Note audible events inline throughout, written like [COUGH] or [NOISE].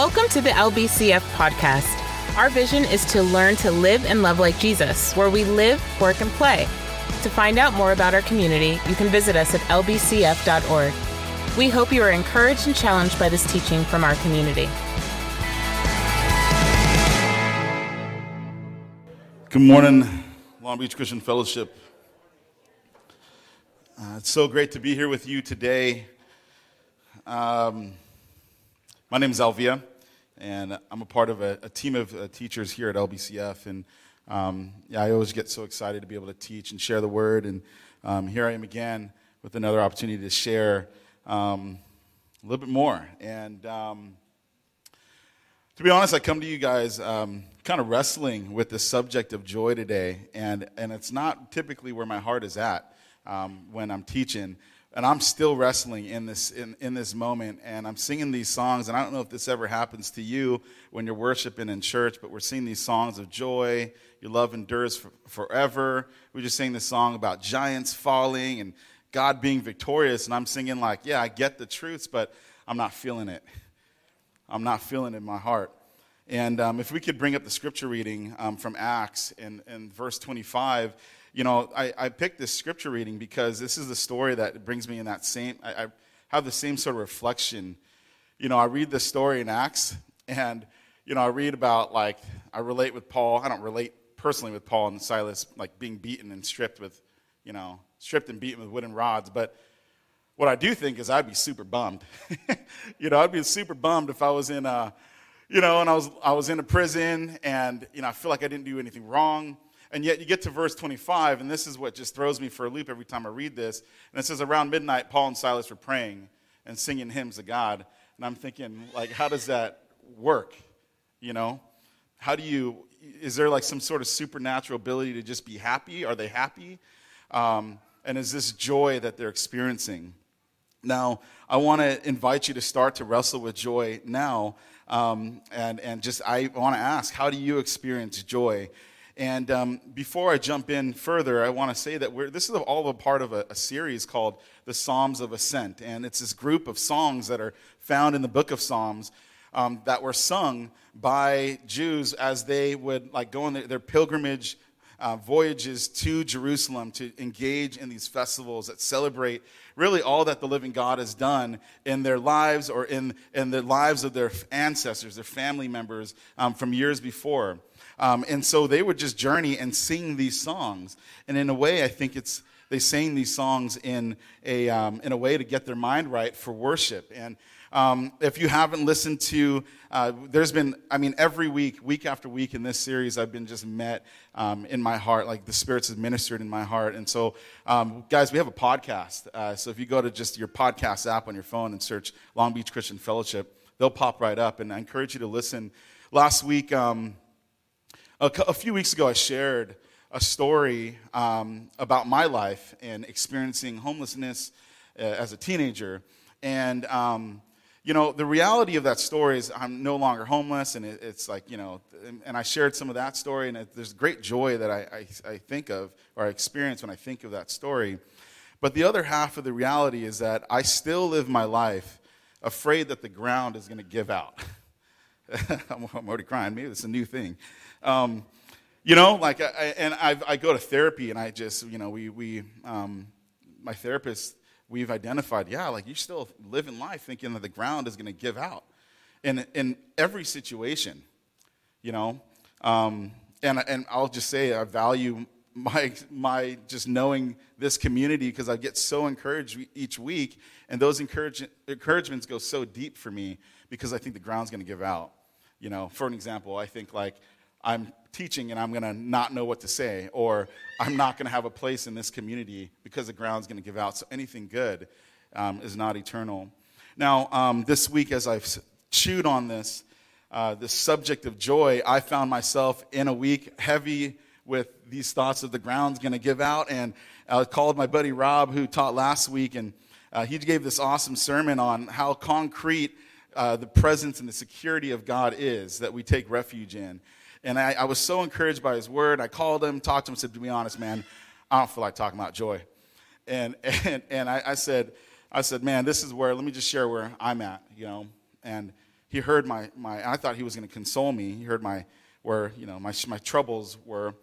Welcome to the LBCF podcast. Our vision is to learn to live and love like Jesus, where we live, work, and play. To find out more about our community, you can visit us at lbcf.org. We hope you are encouraged and challenged by this teaching from our community. Good morning, Long Beach Christian Fellowship. Uh, it's so great to be here with you today. Um, my name is Alvia, and I'm a part of a, a team of uh, teachers here at LBCF. And um, yeah, I always get so excited to be able to teach and share the word. And um, here I am again with another opportunity to share um, a little bit more. And um, to be honest, I come to you guys um, kind of wrestling with the subject of joy today, and, and it's not typically where my heart is at um, when I'm teaching and I'm still wrestling in this in, in this moment and I'm singing these songs and I don't know if this ever happens to you when you're worshiping in church but we're singing these songs of joy your love endures for, forever. We just sang this song about giants falling and God being victorious and I'm singing like yeah I get the truths but I'm not feeling it. I'm not feeling it in my heart and um, if we could bring up the scripture reading um, from Acts and, and verse 25 you know, I, I picked this scripture reading because this is the story that brings me in that same, I, I have the same sort of reflection. You know, I read this story in Acts, and, you know, I read about, like, I relate with Paul. I don't relate personally with Paul and Silas, like, being beaten and stripped with, you know, stripped and beaten with wooden rods. But what I do think is I'd be super bummed. [LAUGHS] you know, I'd be super bummed if I was in a, you know, and I was, I was in a prison, and, you know, I feel like I didn't do anything wrong and yet you get to verse 25, and this is what just throws me for a loop every time I read this. And it says, Around midnight, Paul and Silas were praying and singing hymns to God. And I'm thinking, like, how does that work? You know? How do you, is there like some sort of supernatural ability to just be happy? Are they happy? Um, and is this joy that they're experiencing? Now, I want to invite you to start to wrestle with joy now. Um, and, and just, I want to ask, how do you experience joy? And um, before I jump in further, I want to say that this is all a part of a, a, series called the Psalms of Ascent. And it's this group of songs that are found in the book of Psalms um, that were sung by Jews as they would like go on their, their pilgrimage uh, voyages to Jerusalem to engage in these festivals that celebrate really all that the living God has done in their lives or in, in the lives of their ancestors, their family members um, from years before. Um, and so they would just journey and sing these songs. And in a way, I think it's they sang these songs in a, um, in a way to get their mind right for worship. And um, if you haven't listened to, uh, there's been, I mean, every week, week after week in this series, I've been just met um, in my heart, like the Spirit's has ministered in my heart. And so, um, guys, we have a podcast. Uh, so if you go to just your podcast app on your phone and search Long Beach Christian Fellowship, they'll pop right up. And I encourage you to listen. Last week, um, a, a few weeks ago, I shared a story um, about my life and experiencing homelessness uh, as a teenager. And, um, you know, the reality of that story is I'm no longer homeless, and it, it's like, you know, and, and, I shared some of that story, and it, there's great joy that I, I, I think of or I experience when I think of that story. But the other half of the reality is that I still live my life afraid that the ground is going to give out. [LAUGHS] I'm already crying. Maybe it's a new thing. Um, you know, like, I, and I've, i go to therapy and I just, you know, we, we um, my therapist, we've identified, yeah, like you're still living life thinking that the ground is going to give out in, in every situation, you know. Um, and, and I'll just say I value my, my just knowing this community because I get so encouraged each week. And those encourage, encouragements go so deep for me because I think the ground's going to give out. You know, for an example, I think like I'm teaching and I'm going to not know what to say, or I'm not going to have a place in this community because the ground's going to give out. So anything good um, is not eternal. Now, um, this week, as I've chewed on this, uh, subject of joy, I found myself in a week heavy with these thoughts of the ground's going to give out. And I called my buddy Rob, who taught last week, and uh, he gave this awesome sermon on how concrete uh, the presence and the security of God is that we take refuge in. And I, I was so encouraged by his word. I called him, talked to him, said, To be honest, man, I don't feel like talking about joy. And, [LAUGHS] and, and I, I said, I said, man, this is where, let me just share where I'm at, you know. And he heard my, my I thought he was going to console me. He heard my, where, you know, my, my troubles were.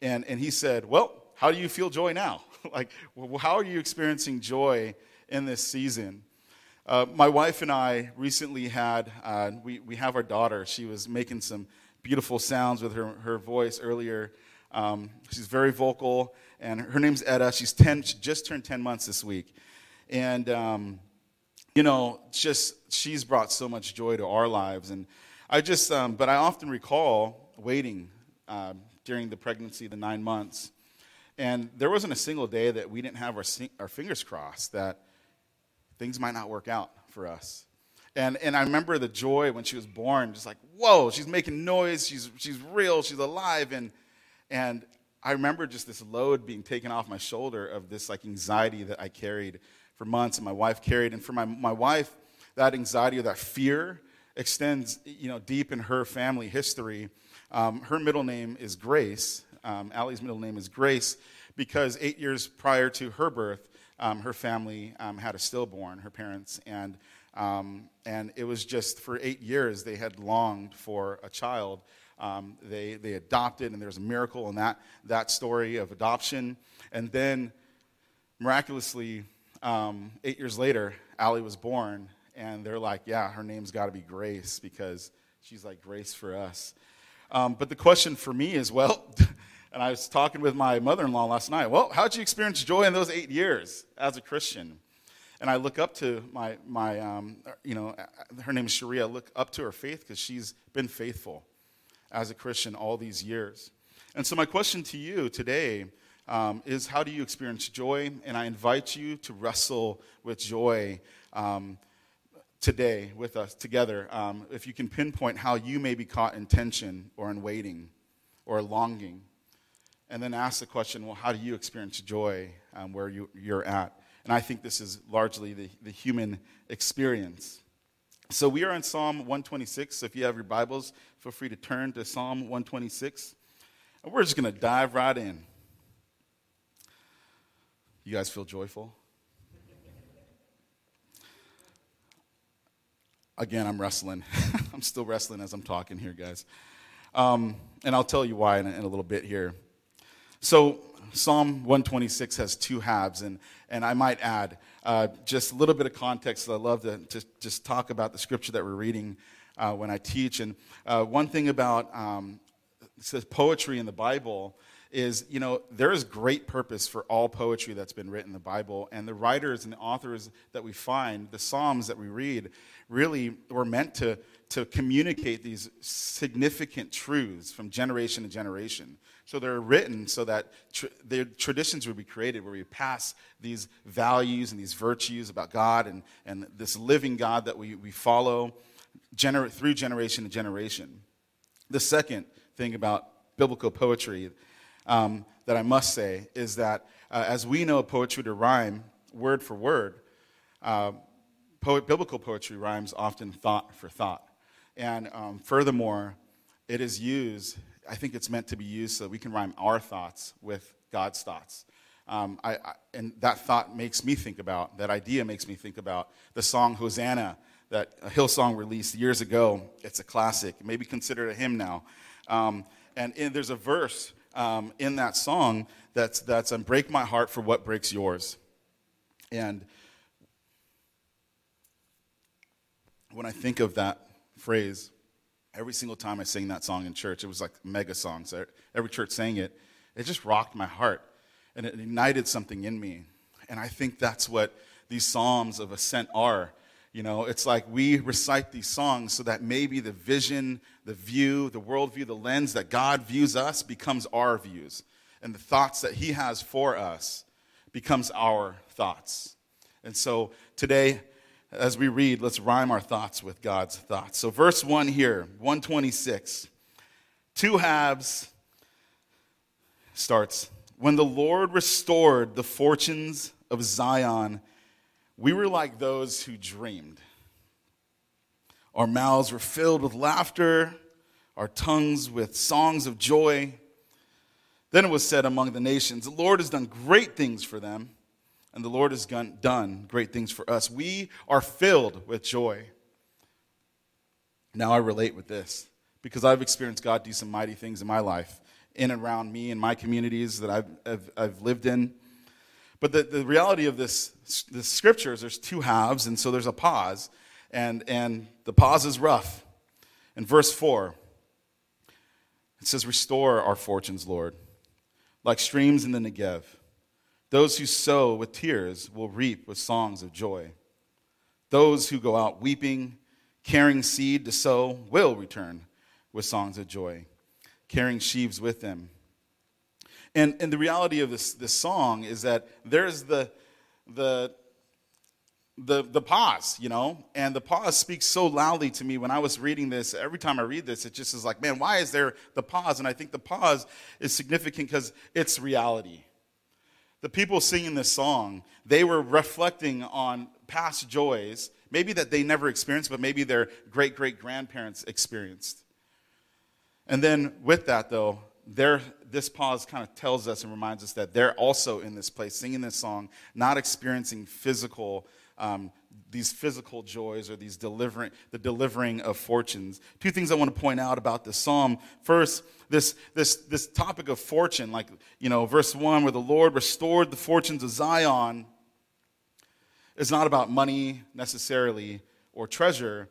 And, and he said, well, how do you feel joy now? [LAUGHS] like, well, how are you experiencing joy in this season? Uh, my wife and I recently had, uh, we, we have our daughter. She was making some beautiful sounds with her, her voice earlier. Um, she's very vocal, and her name's Etta. She's 10, she just turned 10 months this week. And, um, you know, just she's brought so much joy to our lives. And I just, um, but I often recall waiting uh, during the pregnancy, the nine months. And there wasn't a single day that we didn't have our, our fingers crossed that things might not work out for us. And, and I remember the joy when she was born, just like, whoa, she's making noise, she's, she's real, she's alive. And, and I remember just this load being taken off my shoulder of this like anxiety that I carried for months and my wife carried. And for my, my wife, that anxiety or that fear extends you know, deep in her family history. Um, her middle name is Grace. Um, Allie's middle name is Grace because eight years prior to her birth, um, her family um, had a stillborn, her parents, and um, and it was just for eight years they had longed for a child. Um, they, they adopted, and there's a miracle in that, that story of adoption. And then, miraculously, um, eight years later, Allie was born, and they're like, yeah, her name's got to be Grace because she's like grace for us. Um, but the question for me is, well, [LAUGHS] and I was talking with my mother in law last night, well, how'd you experience joy in those eight years as a Christian? And I look up to my, my um, you know, her name is Sharia. I look up to her faith because she's been faithful as a Christian all these years. And so, my question to you today um, is how do you experience joy? And I invite you to wrestle with joy um, today with us together. Um, if you can pinpoint how you may be caught in tension or in waiting or longing. And then ask the question well, how do you experience joy um, where you, you're at? And I think this is largely the, the human experience. So we are in Psalm 126. So if you have your Bibles, feel free to turn to Psalm 126. And we're just going to dive right in. You guys feel joyful? Again, I'm wrestling. [LAUGHS] I'm still wrestling as I'm talking here, guys. Um, and I'll tell you why in a, in a little bit here. So, Psalm 126 has two halves, and, and I might add uh, just a little bit of context. I love to, to just talk about the scripture that we're reading uh, when I teach. And uh, one thing about um, says poetry in the Bible is, you know, there is great purpose for all poetry that's been written in the Bible. And the writers and the authors that we find, the Psalms that we read, really were meant to, to communicate these significant truths from generation to generation. So they're written so that tr- their traditions would be created where we pass these values and these virtues about God and, and this living God that we, we follow gener- through generation to generation. The second thing about biblical poetry um, that I must say is that uh, as we know poetry to rhyme word for word, uh, biblical poetry rhymes often thought for thought. And um, furthermore, it is used I think it's meant to be used so that we can rhyme our thoughts with God's thoughts. Um, I, I, and that thought makes me think about, that idea makes me think about the song Hosanna that Hillsong released years ago. It's a classic, maybe considered a hymn now. Um, and in, there's a verse um, in that song that's, that's um, break my heart for what breaks yours. And when I think of that phrase, every single time I sang that song in church, it was like mega song. So every church sang it. It just rocked my heart and it ignited something in me. And I think that's what these Psalms of Ascent are. You know, it's like we recite these songs so that maybe the vision, the view, the worldview, the lens that God views us becomes our views. And the thoughts that He has for us becomes our thoughts. And so today, as we read, let's rhyme our thoughts with God's thoughts. So, verse 1 here, 126. Two halves starts When the Lord restored the fortunes of Zion, we were like those who dreamed. Our mouths were filled with laughter, our tongues with songs of joy. Then it was said among the nations, The Lord has done great things for them and the Lord has done great things for us. We are filled with joy. now I relate with this because I've experienced God do some mighty things in my life, in and around me, in my communities that I've, I've, I've lived in. But the, the reality of this, this scripture is there's two halves, and so there's a pause, and, and the pause is rough. In verse 4, it says, Restore our fortunes, Lord, like streams in the Negev. Those who sow with tears will reap with songs of joy. Those who go out weeping, carrying seed to sow, will return with songs of joy, carrying sheaves with them. And, and the reality of this, this song is that there's the, the, the, the pause, you know, and the pause speaks so loudly to me when I was reading this. Every time I read this, it just is like, man, why is there the pause? And I think the pause is significant because it's reality the people singing this song, they were reflecting on past joys, maybe that they never experienced, but maybe their great great grandparents experienced. And then with that, though, this pause kind of tells us and reminds us that they're also in this place singing this song, not experiencing physical um, these physical joys or these delivering the delivering of fortunes. Two things i want to point out about this psalm. First this this this topic of fortune like you know verse 1 where the lord restored the fortunes of zion is not about money necessarily or treasure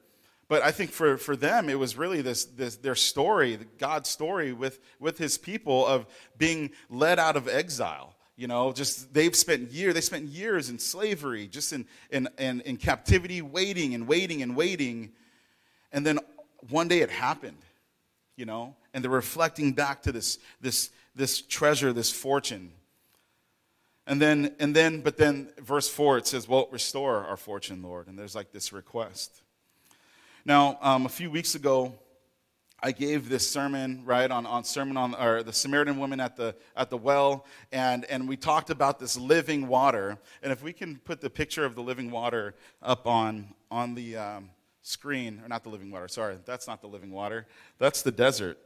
but i think for, for them it was really this, this their story god's story with with his people of being led out of exile you know, just they've spent years, they spent years in slavery, just in, in, in, in captivity, waiting and waiting and waiting. And then one day it happened, you know, and they're reflecting back to this, this, this treasure, this fortune. And then, and then, but then verse 4, it says, Well, restore our fortune, Lord. And there's like this request. Now, um, a few weeks ago, I gave this sermon, right, on, on sermon on or the Samaritan woman at the at the well, and, and we talked about this living water. And if we can put the picture of the living water up on on the um, screen, or not the living water, sorry, that's not the living water, that's the desert.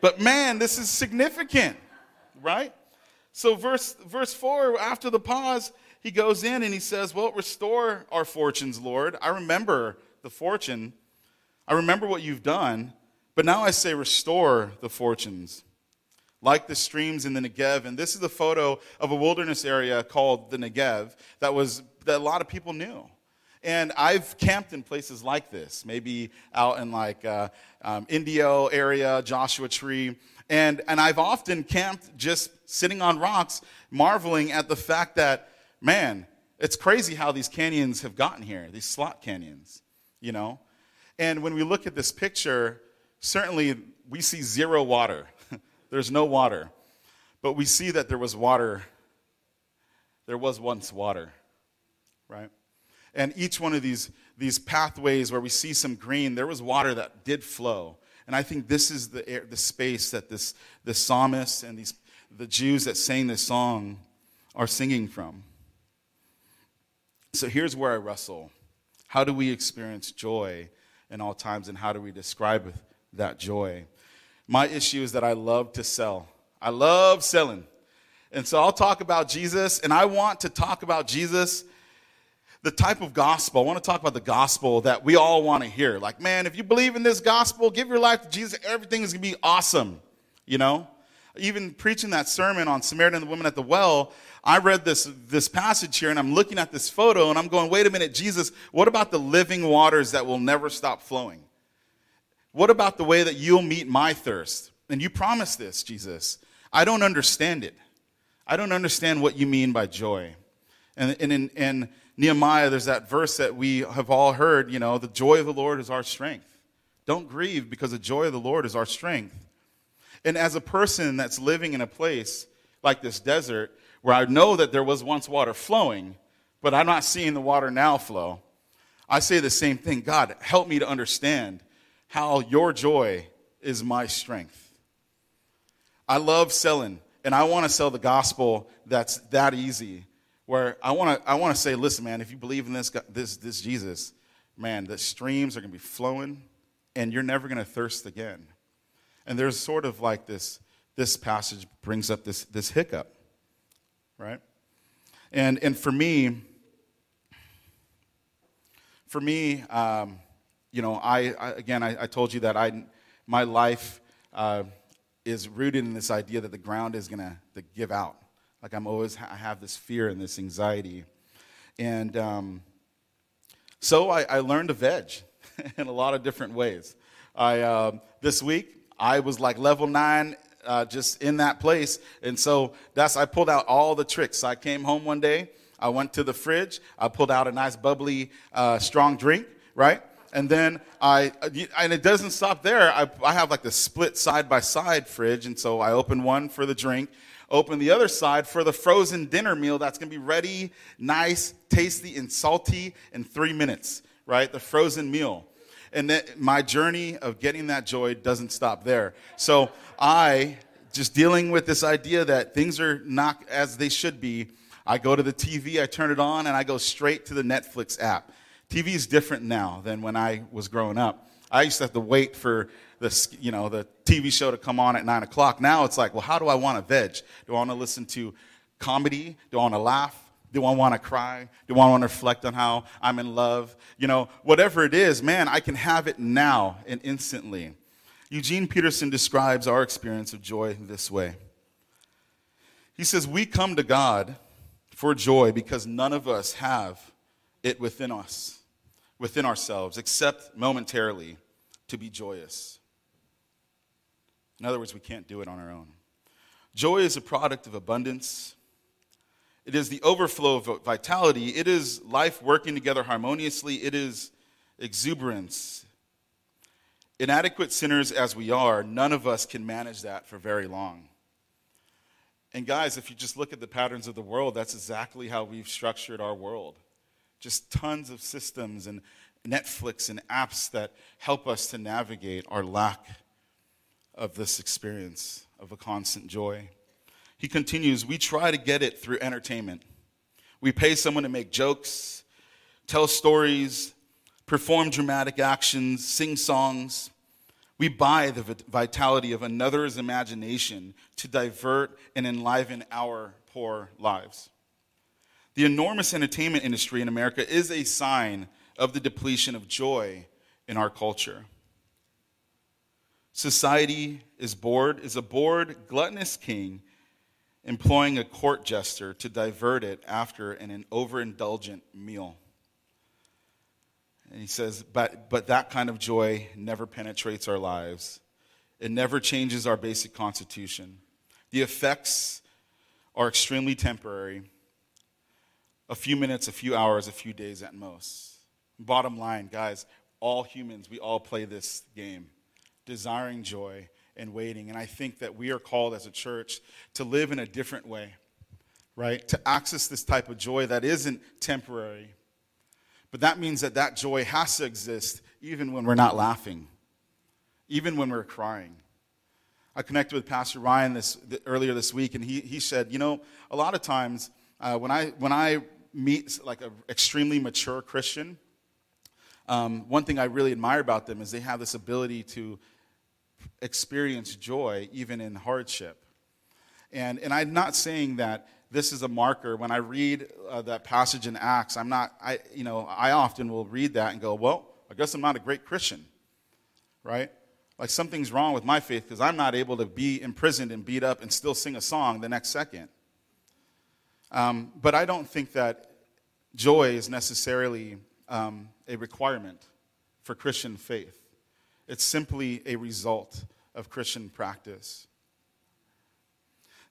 But man, this is significant, right? So verse verse four, after the pause, he goes in and he says, Well, restore our fortunes, Lord. I remember the fortune. I remember what you've done. But now I say, restore the fortunes, like the streams in the Negev. And this is a photo of a wilderness area called the Negev that, was, that a lot of people knew. And I've camped in places like this, maybe out in like uh, um, Indio area, Joshua Tree. And, and I've often camped just sitting on rocks, marveling at the fact that, man, it's crazy how these canyons have gotten here, these slot canyons, you know? And when we look at this picture, certainly we see zero water. [LAUGHS] There's no water. But we see that there was water. There was once water, right? And each one of these, these pathways where we see some green, there was water that did flow. And I think this is the, air, the space that this, the psalmist and these, the Jews that sang this song are singing from. So here's where I wrestle. How do we experience joy in all times, and how do we describe that joy. My issue is that I love to sell. I love selling. And so I'll talk about Jesus, and I want to talk about Jesus, the type of gospel. I want to talk about the gospel that we all want to hear. Like, man, if you believe in this gospel, give your life to Jesus, everything is going to be awesome. You know? Even preaching that sermon on Samaritan and the woman at the well, I read this, this passage here and I'm looking at this photo and I'm going, wait a minute, Jesus, what about the living waters that will never stop flowing? What about the way that you'll meet my thirst? And you promise this, Jesus. I don't understand it. I don't understand what you mean by joy. And, and in, in Nehemiah, there's that verse that we have all heard, you know, the joy of the Lord is our strength. Don't grieve because the joy of the Lord is our strength. And as a person that's living in a place like this desert, where I know that there was once water flowing, but I'm not seeing the water now flow, I say the same thing God, help me to understand how your joy is my strength. I love selling, and I want to sell the gospel that's that easy. Where I want to, I want to say, listen, man, if you believe in this, this, this Jesus, man, the streams are going to be flowing, and you're never going to thirst again. And there's sort of like this, this passage brings up this, this hiccup, right? And, and for me, for me, um, you know, I, I again, I, I, told you that I, my life uh, is rooted in this idea that the ground is going to give out. Like I'm always, I have this fear and this anxiety. And um, so I, I, learned to veg [LAUGHS] in a lot of different ways. I, uh, this week, I was like level nine uh, just in that place. And so that's, I pulled out all the tricks. I came home one day, I went to the fridge, I pulled out a nice bubbly, uh, strong drink, right? And then I, and it doesn't stop there. I, I have like the split side by side fridge. And so I open one for the drink, open the other side for the frozen dinner meal that's going to be ready, nice, tasty, and salty in three minutes, right? The frozen meal. And then my journey of getting that joy doesn't stop there. So I, just dealing with this idea that things are not as they should be, I go to the TV, I turn it on, and I go straight to the Netflix app. TV is different now than when I was growing up. I used to have to wait for the, you know, the TV show to come on at 9 o'clock. Now it's like, well, how do I want to veg? Do I want to listen to comedy? Do I want to laugh? Do I want to cry? Do I want to reflect on how I'm in love? You know, whatever it is, man, I can have it now and instantly. Eugene Peterson describes our experience of joy this way. He says, We come to God for joy because none of us have it within us, within ourselves, except momentarily to be joyous. In other words, we can't do it on our own. Joy is a product of abundance. It is the overflow of vitality. It is life working together harmoniously. It is exuberance. Inadequate sinners as we are, none of us can manage that for very long. And guys, if you just look at the patterns of the world, that's exactly how we've structured our world. Just tons of systems and Netflix and apps that help us to navigate our lack of this experience of a constant joy. He continues, we try to get it through entertainment. We pay someone to make jokes, tell stories, perform dramatic actions, sing songs. We buy the vitality of another's imagination to divert and enliven our poor lives. The enormous entertainment industry in America is a sign of the depletion of joy in our culture. Society is bored, is a bored, gluttonous king employing a court jester to divert it after an overindulgent meal. And he says, but, but that kind of joy never penetrates our lives. It never changes our basic constitution. The effects are extremely temporary a few minutes, a few hours, a few days at most. Bottom line, guys, all humans, we all play this game, desiring joy and waiting. And I think that we are called as a church to live in a different way, right? To access this type of joy that isn't temporary but that means that that joy has to exist even when we're not laughing, even when we're crying. I connected with Pastor Ryan this, earlier this week, and he, he said, You know, a lot of times uh, when, I, when I meet like an extremely mature Christian, um, one thing I really admire about them is they have this ability to experience joy even in hardship. And, and I'm not saying that this is a marker. When I read uh, that passage in Acts, I'm not, I, you know, I often will read that and go, well, I guess I'm not a great Christian, right? Like something's wrong with my faith because I'm not able to be imprisoned and beat up and still sing a song the next second. Um, but I don't think that joy is necessarily um, a requirement for Christian faith. It's simply a result of Christian practice.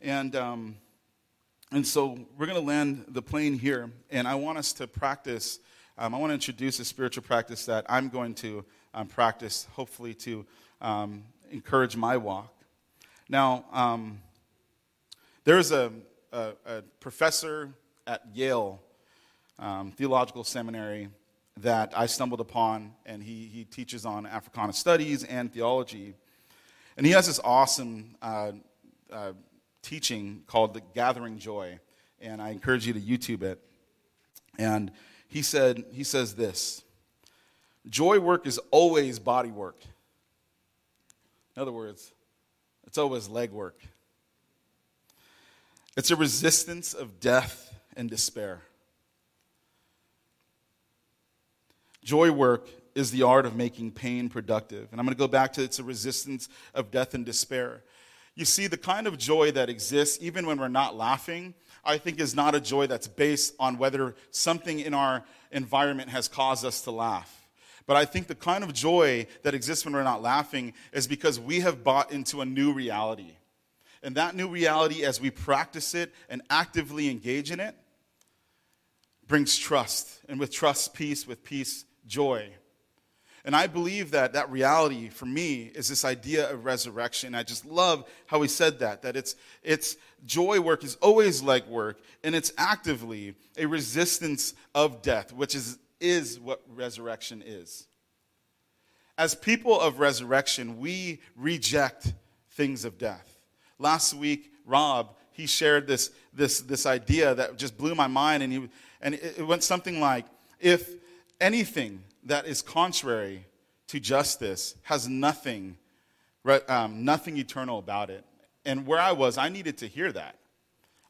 And um, and so we're going to land the plane here, and I want us to practice. Um, I want to introduce a spiritual practice that I'm going to um, practice, hopefully, to um, encourage my walk. Now, there's a, a, a, professor at Yale um, Theological Seminary that I stumbled upon, and he, he teaches on Africana studies and theology. And he has this awesome uh, uh, teaching called The Gathering Joy, and I encourage you to YouTube it. And he said, he says this Joy work is always body work. In other words, it's always leg work. It's a resistance of death and despair. Joy work is the art of making pain productive. And I'm going to go back to it's a resistance of death and despair. You see, the kind of joy that exists, even when we're not laughing, I think is not a joy that's based on whether something in our environment has caused us to laugh. But I think the kind of joy that exists when we're not laughing is because we have bought into a new reality. And that new reality, as we practice it and actively engage in it, brings trust. And with trust, peace. With peace, joy. And I believe that that reality for me is this idea of resurrection. I just love how he said that, that it's, it's joy work is always like work, and it's actively a resistance of death, which is, is what resurrection is. As people of resurrection, we reject things of death. Last week, Rob, he shared this, this, this idea that just blew my mind, and, he, and it went something like, if anything that is contrary to justice has nothing, um, nothing eternal about it. And where I was, I needed to hear that.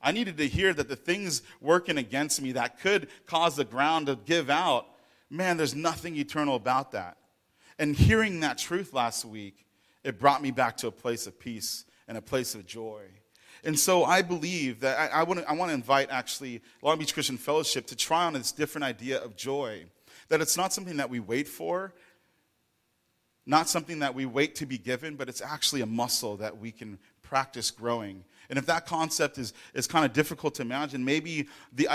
I needed to hear that the things working against me that could cause the ground to give out, man, there's nothing eternal about that. And hearing that truth last week, it brought me back to a place of peace and a place of joy. And so I believe that I, I want to I wanna invite actually Long Beach Christian Fellowship to try on this different idea of joy. That it's not something that we wait for, not something that we wait to be given, but it's actually a muscle that we can practice growing. And if that concept is, is kind of difficult to imagine, maybe the,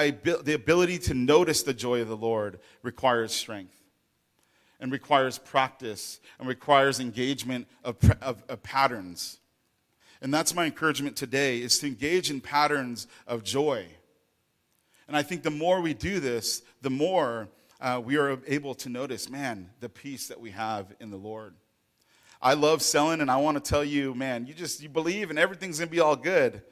the ability to notice the joy of the Lord requires strength and requires practice and requires engagement of, of, of patterns. And that's my encouragement today is to engage in patterns of joy. And I think the more we do this, the more uh, we are able to notice, man, the peace that we have in the Lord. I love selling, and I want to tell you, man, you just you believe, and everything's gonna be all good.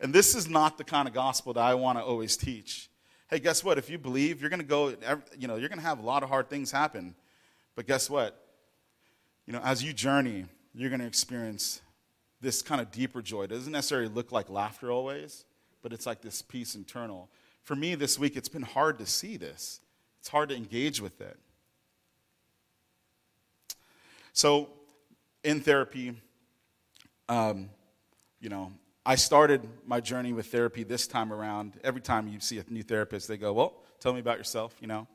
And this is not the kind of gospel that I want to always teach. Hey, guess what? If you believe, you're gonna go. You know, you're gonna have a lot of hard things happen. But guess what? You know, as you journey, you're gonna experience this kind of deeper joy. It doesn't necessarily look like laughter always, but it's like this peace internal. For me this week, it's been hard to see this. It's hard to engage with it. So, in therapy, um, you know, I started my journey with therapy this time around. Every time you see a new therapist, they go, "Well, tell me about yourself," you know,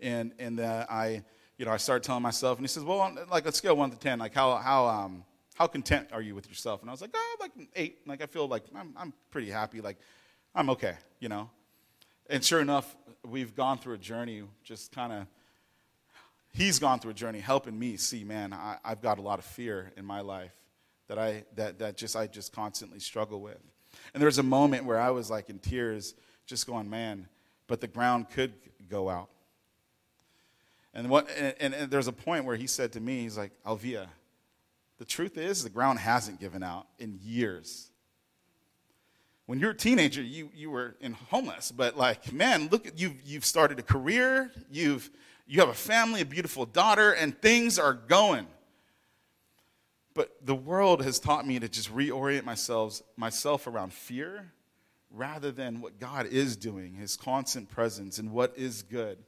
and and uh, I, you know, I started telling myself, and he says, "Well, like a scale one to ten, like how how um how content are you with yourself?" And I was like, "Oh, like eight. Like I feel like I'm I'm pretty happy. Like I'm okay, you know." And sure enough, we've gone through a journey, just kind of, he's gone through a journey helping me see, man, I, have got a lot of fear in my life that I, that, that just, I just constantly struggle with. And there was a moment where I was like in tears, just going, man, but the ground could go out. And, what, and, and, and there's a point where he said to me, he's like, Alvia, the truth is the ground hasn't given out in years when you're a teenager, you, you were in homeless. But like, man, look, you've, you've started a career, you've, you have a family, a beautiful daughter, and things are going. But the world has taught me to just reorient myself, myself around fear rather than what God is doing, his constant presence, and what is good.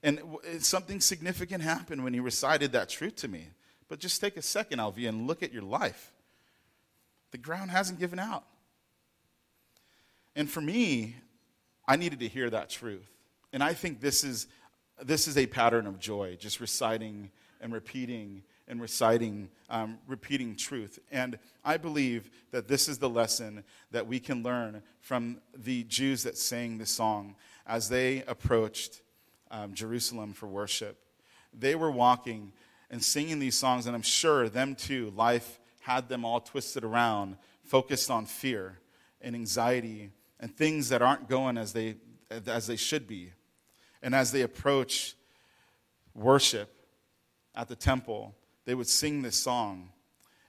And something significant happened when he recited that truth to me. But just take a second, Alvi, and look at your life. The ground hasn't given out. And for me, I needed to hear that truth. And I think this is, this is a pattern of joy, just reciting and repeating and reciting, um, repeating truth. And I believe that this is the lesson that we can learn from the Jews that sang this song as they approached um, Jerusalem for worship. They were walking and singing these songs, and I'm sure them too, life had them all twisted around, focused on fear and anxiety and things that aren't going as they, as they should be. And as they approach worship at the temple, they would sing this song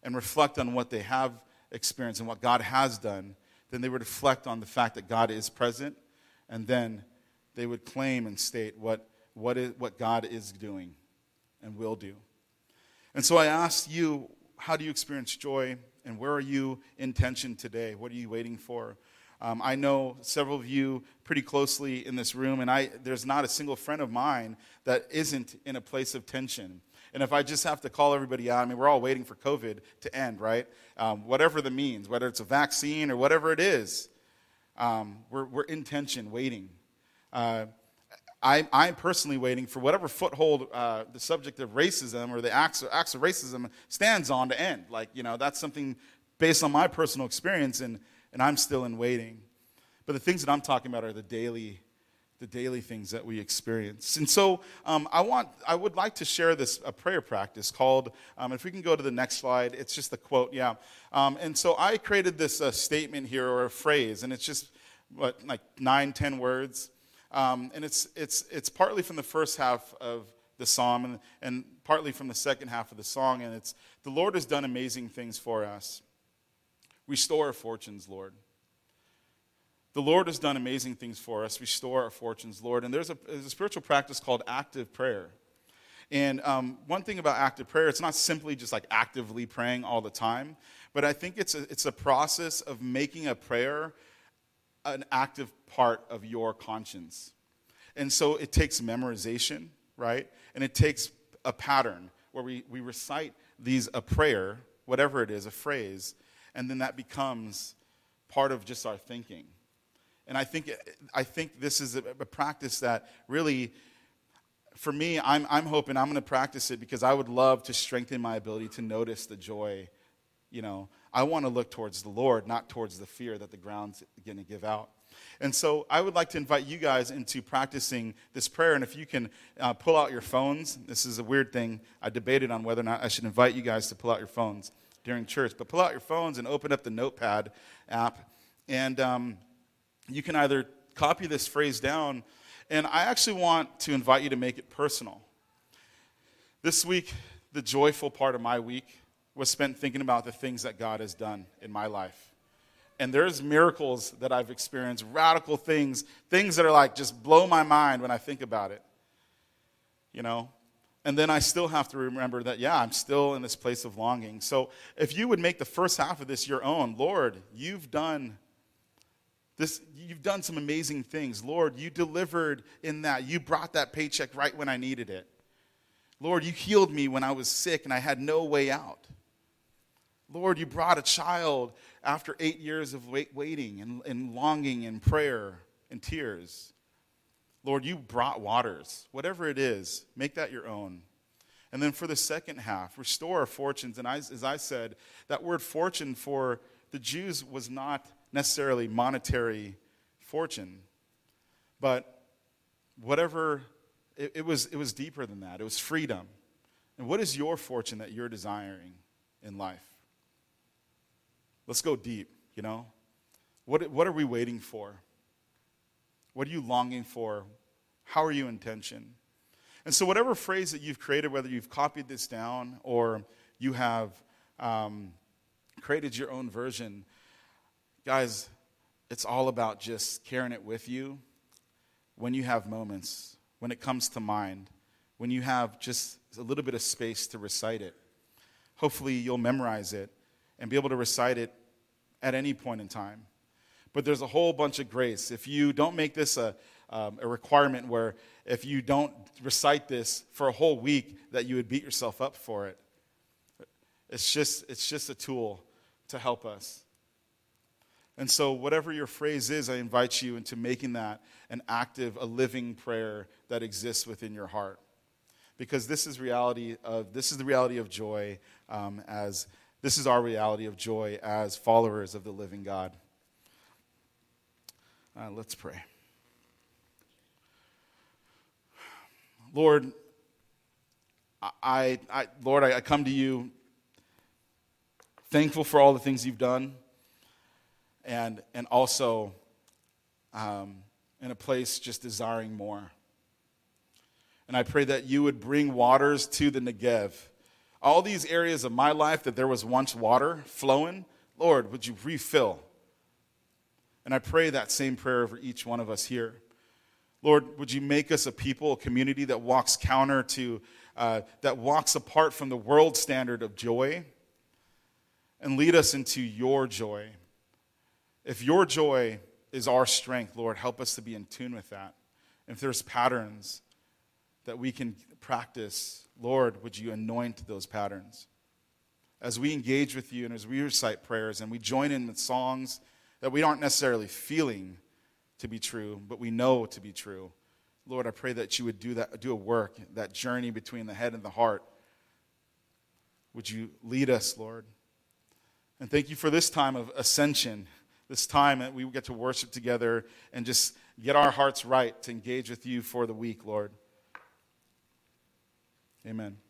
and reflect on what they have experienced and what God has done. Then they would reflect on the fact that God is present, and then they would claim and state what, what, is, what God is doing and will do. And so I asked you, how do you experience joy, and where are you in tension today? What are you waiting for? Um, I know several of you pretty closely in this room, and I, there's not a single friend of mine that isn't in a place of tension. And if I just have to call everybody out, I mean, we're all waiting for COVID to end, right? Um, whatever the means, whether it's a vaccine or whatever it is, um, we're, we're in tension, waiting. Uh, I, I'm personally waiting for whatever foothold uh, the subject of racism or the acts, acts of racism stands on to end. Like, you know, that's something based on my personal experience, and, and I'm still in waiting. But the things that I'm talking about are the daily, the daily things that we experience. And so um, I, want, I would like to share this a prayer practice called, um, if we can go to the next slide, it's just a quote, yeah. Um, and so I created this uh, statement here or a phrase, and it's just, what, like nine, ten words. Um, and it's, it's, it's partly from the first half of the psalm and, and partly from the second half of the song. And it's, the Lord has done amazing things for us. Restore our fortunes, Lord. The Lord has done amazing things for us. Restore our fortunes, Lord. And there's a, there's a spiritual practice called active prayer. And um, one thing about active prayer, it's not simply just like actively praying all the time, but I think it's a, it's a process of making a prayer an active part of your conscience. And so it takes memorization, right? And it takes a pattern where we, we recite these a prayer, whatever it is, a phrase, and then that becomes part of just our thinking. And I think, I think this is a, a practice that really, for me, I'm, I'm hoping I'm going to practice it because I would love to strengthen my ability to notice the joy. You know, I want to look towards the Lord, not towards the fear that the ground's going to give out. And so I would like to invite you guys into practicing this prayer. And if you can uh, pull out your phones, this is a weird thing. I debated on whether or not I should invite you guys to pull out your phones during church. But pull out your phones and open up the Notepad app. And um, you can either copy this phrase down, and I actually want to invite you to make it personal. This week, the joyful part of my week was spent thinking about the things that God has done in my life. And there's miracles that I've experienced, radical things, things that are like just blow my mind when I think about it. You know, and then I still have to remember that, yeah, I'm still in this place of longing. So if you would make the first half of this your own, Lord, you've done this, you've done some amazing things. Lord, you delivered in that. You brought that paycheck right when I needed it. Lord, you healed me when I was sick and I had no way out. Lord, you brought a child after eight years of wait, waiting and, and longing and prayer and tears. Lord, you brought waters. Whatever it is, make that your own. And then for the second half, restore our fortunes. And I, as I said, that word fortune for the Jews was not necessarily monetary fortune, but whatever, it, it, was, it was deeper than that. It was freedom. And what is your fortune that you're desiring in life? Let's go deep, you know? What, what are we waiting for? What are you longing for? How are you intention? And so, whatever phrase that you've created, whether you've copied this down or you have um, created your own version, guys, it's all about just carrying it with you when you have moments, when it comes to mind, when you have just a little bit of space to recite it. Hopefully, you'll memorize it and be able to recite it at any point in time. But there's a whole bunch of grace. If you don't make this a, um, a requirement where if you don't recite this for a whole week, that you would beat yourself up for it. It's just, it's just a tool to help us. And so, whatever your phrase is, I invite you into making that an active, a living prayer that exists within your heart. Because this is reality of this is the reality of joy um, as this is our reality of joy as followers of the living God. Uh, let's pray. Lord, I, I, Lord, I, I come to you thankful for all the things you've done, and, and also um, in a place just desiring more. And I pray that you would bring waters to the Negev. All these areas of my life that there was once water flowing, Lord, would you refill? And I pray that same prayer over each one of us here. Lord, would you make us a people, a community that walks counter to, uh, that walks apart from the world standard of joy and lead us into your joy. If your joy is our strength, Lord, help us to be in tune with that. If there's patterns that we can practice, Lord, would you anoint those patterns? As we engage with you and as we recite prayers and we join in with songs that we aren't necessarily feeling to be true, but we know to be true. Lord, I pray that you would do that, do a work, that journey between the head and the heart. Would you lead us, Lord? And thank you for this time of ascension, this time that we get to worship together and just get our hearts right to engage with you for the week, Lord. Amen.